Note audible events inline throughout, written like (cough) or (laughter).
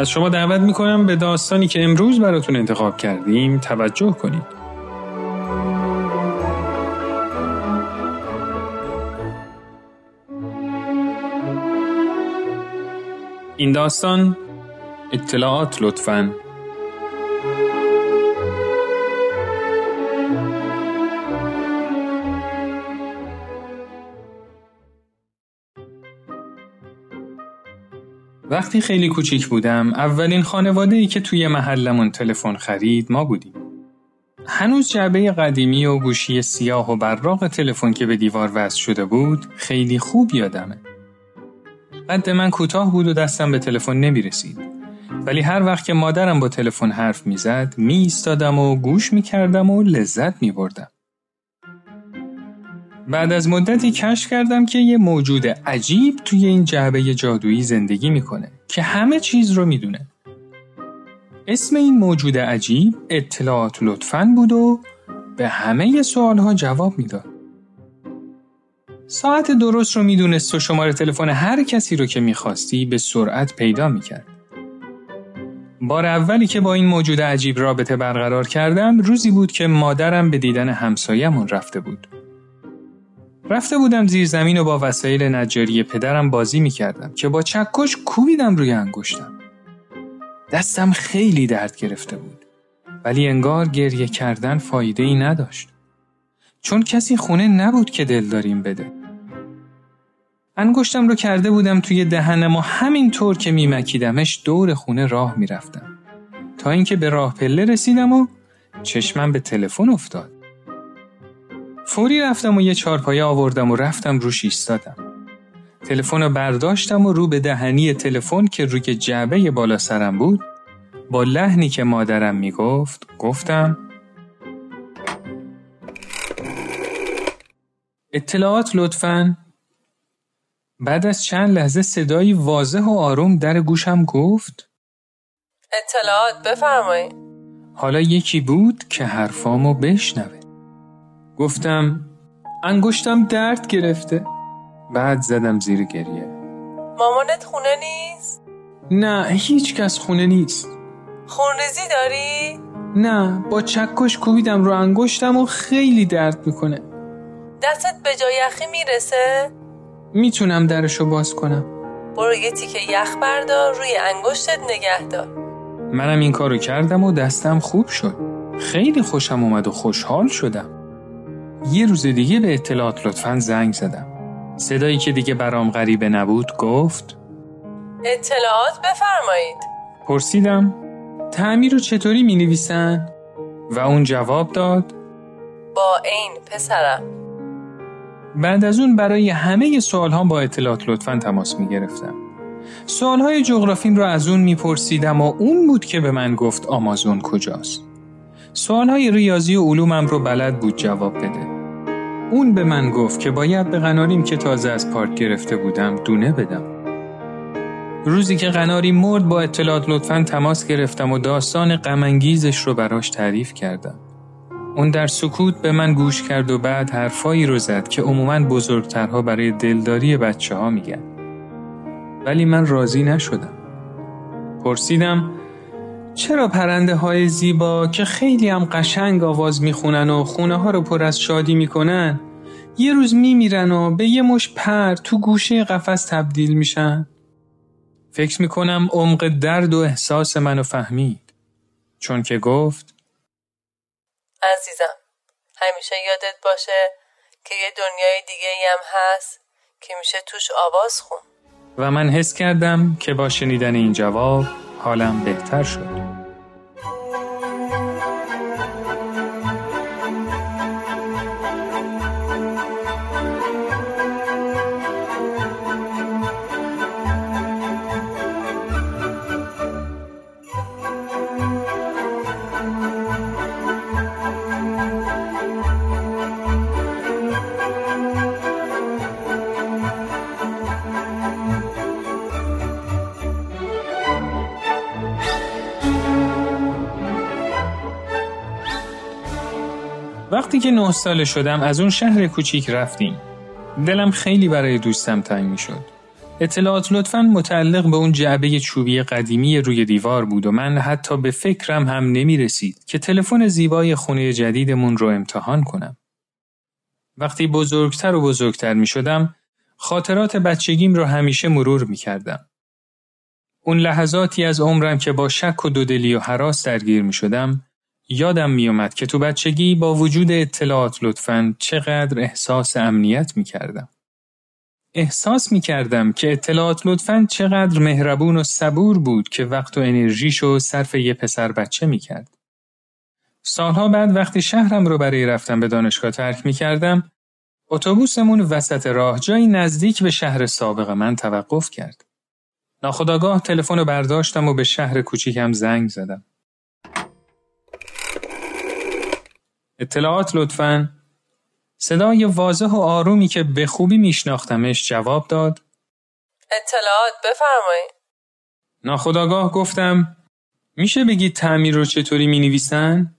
از شما دعوت می‌کنم به داستانی که امروز براتون انتخاب کردیم توجه کنید. این داستان اطلاعات لطفاً وقتی خیلی کوچیک بودم اولین خانواده ای که توی محلمون تلفن خرید ما بودیم. هنوز جعبه قدیمی و گوشی سیاه و براق تلفن که به دیوار وصل شده بود خیلی خوب یادمه. قد من کوتاه بود و دستم به تلفن نمی رسید. ولی هر وقت که مادرم با تلفن حرف می‌زد می ایستادم و گوش می کردم و لذت می بردم. بعد از مدتی کشف کردم که یه موجود عجیب توی این جعبه جادویی زندگی می‌کنه که همه چیز رو می‌دونه. اسم این موجود عجیب اطلاعات لطفاً بود و به همه سوالها جواب می‌داد. ساعت درست رو می‌دونست و شماره تلفن هر کسی رو که می‌خواستی به سرعت پیدا می‌کرد. بار اولی که با این موجود عجیب رابطه برقرار کردم روزی بود که مادرم به دیدن همسایمون رفته بود. رفته بودم زیر زمین و با وسایل نجاری پدرم بازی می کردم که با چکش کوبیدم روی انگشتم. دستم خیلی درد گرفته بود. ولی انگار گریه کردن فایده ای نداشت. چون کسی خونه نبود که دل داریم بده. انگشتم رو کرده بودم توی دهنم و همینطور که میمکیدمش دور خونه راه می‌رفتم. تا اینکه به راه پله رسیدم و چشمم به تلفن افتاد. فوری رفتم و یه چارپایه آوردم و رفتم روش ایستادم. تلفن رو برداشتم و رو به دهنی تلفن که روی جعبه بالا سرم بود با لحنی که مادرم می‌گفت گفتم اطلاعات لطفاً. بعد از چند لحظه صدایی واضح و آروم در گوشم گفت اطلاعات بفرمایید. حالا یکی بود که حرفامو بشنوه. گفتم انگشتم درد گرفته. بعد زدم زیر گریه. مامانت خونه نیست؟ نه هیچ کس خونه نیست. خونریزی داری؟ نه با چکش کوبیدم رو انگشتم و خیلی درد می‌کنه. دستت به جای یخی می‌رسه؟ می‌تونم درشو باز کنم. برو یه تیکه یخ بردار روی انگشتت نگه دار. منم این کارو کردم و دستم خوب شد. خیلی خوشم اومد و خوشحال شدم. یه روز دیگه به اطلاعات لطفا زنگ زدم. صدایی که دیگه برام غریبه نبود گفت اطلاعات بفرمایید. پرسیدم تعمیر رو چطوری می نویسن؟ و اون جواب داد با این پسرم. بعد از اون برای همه سوال ها با اطلاعات لطفا تماس می گرفتم. سوال های جغرافیم رو از اون میپرسیدم و اون بود که به من گفت آمازون کجاست. های ریاضی و علومم رو بلد بود جواب بده. اون به من گفت که باید به قناریم که تازه از پارک گرفته بودم دونه بدم. روزی که قناری مرد با اطلاعات لطفا تماس گرفتم و داستان غمانگیزش رو براش تعریف کردم. اون در سکوت به من گوش کرد و بعد حرفایی رو زد که عموما بزرگترها برای دلداری بچه ها میگن. ولی من راضی نشدم. پرسیدم چرا پرنده های زیبا که خیلی هم قشنگ آواز می‌خونن و خونه ها رو پر از شادی می‌کنن یه روز میمیرن و به یه مش پر تو گوشه قفس تبدیل میشن؟ فکر می‌کنم عمق درد و احساس منو فهمید. چون که گفت عزیزم همیشه یادت باشه که یه دنیای دیگه هم هست که میشه توش آواز خون. و من حس کردم که با شنیدن این جواب حالم بهتر شد. وقتی که نه ساله شدم از اون شهر کوچیک رفتیم. دلم خیلی برای دوستم تنگ می شد. اطلاعات لطفا متعلق به اون جعبه چوبی قدیمی روی دیوار بود و من حتی به فکرم هم نمی رسید که تلفن زیبای خونه جدیدمون رو امتحان کنم. وقتی بزرگتر و بزرگتر می شدم خاطرات بچگیم رو همیشه مرور می کردم. اون لحظاتی از عمرم که با شک و دودلی و حراس درگیر می شدم یادم می اومد که تو بچگی با وجود اطلاعات لطفا چقدر احساس امنیت می کردم. احساس می کردم که اطلاعات لطفا چقدر مهربون و صبور بود که وقت و انرژیشو صرف یه پسر بچه می کرد. سالها بعد وقتی شهرم رو برای رفتن به دانشگاه ترک می کردم اتوبوسمون وسط راه جایی نزدیک به شهر سابق من توقف کرد. ناخداگاه تلفن رو برداشتم و به شهر کوچیکم زنگ زدم. اطلاعات لطفاً. صدای واضح و آرومی که به خوبی میشناختمش جواب داد. اطلاعات بفرمایید. ناخداگاه گفتم میشه بگید تعمیر رو چطوری می نویسن؟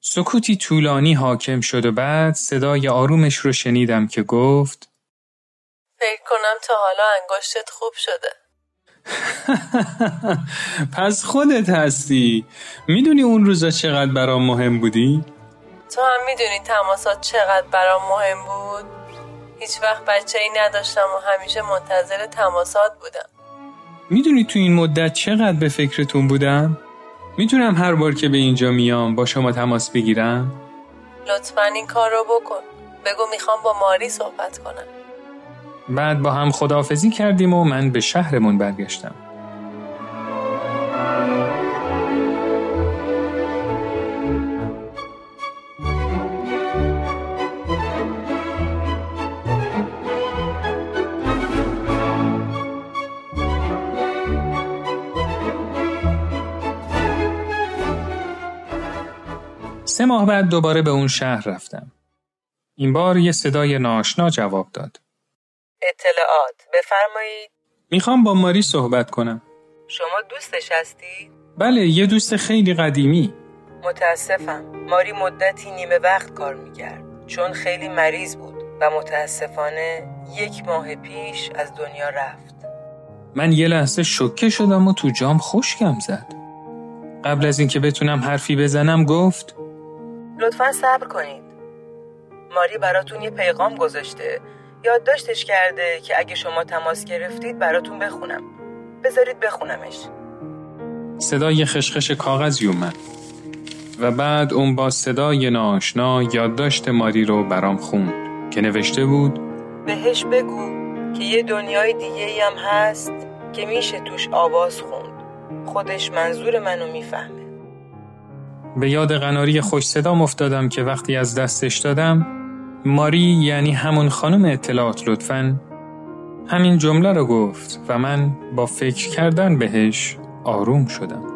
سکوتی طولانی حاکم شد و بعد صدای آرومش رو شنیدم که گفت فکر کنم تا حالا انگشتت خوب شده. (laughs) پس خودت هستی. می‌دونی اون روزا چقدر برام مهم بودی؟ تو هم می‌دونی تماسات چقدر برام مهم بود؟ هیچ وقت بچه ای نداشتم و همیشه منتظر تماسات بودم. می‌دونی تو این مدت چقدر به فکرتون بودم؟ می‌تونم هر بار که به اینجا میام با شما تماس بگیرم؟ لطفا این کار رو بکن. بگو می‌خوام با ماری صحبت کنم. بعد با هم خداحافظی کردیم و من به شهرمون برگشتم. سه ماه بعد دوباره به اون شهر رفتم. این بار یه صدای ناشنا جواب داد. اطلاعات بفرمایید. می‌خوام با ماری صحبت کنم. شما دوستش هستی؟ بله یه دوست خیلی قدیمی. متاسفم. ماری مدتی نیمه وقت کار می‌کرد. چون خیلی مریض بود و متاسفانه یک ماه پیش از دنیا رفت. من یه لحظه شکه شدم و تو جام خشکم زد. قبل از اینکه بتونم حرفی بزنم گفت لطفا صبر کنید. ماری براتون یه پیغام گذاشته. یادداشتش کرده که اگه شما تماس گرفتید براتون بخونم. بذارید بخونمش. صدای خشخش کاغذی اومد. و بعد اون با صدای ناآشنا یادداشت ماری رو برام خوند که نوشته بود بهش بگو که یه دنیای دیگه هم هست که میشه توش آواز خوند. خودش منظور منو می‌فهمه. به یاد قناری خوش صدا افتادم که وقتی از دستش دادم ماری یعنی همون خانم اطلاعات لطفا همین جمله رو گفت و من با فکر کردن بهش آروم شدم.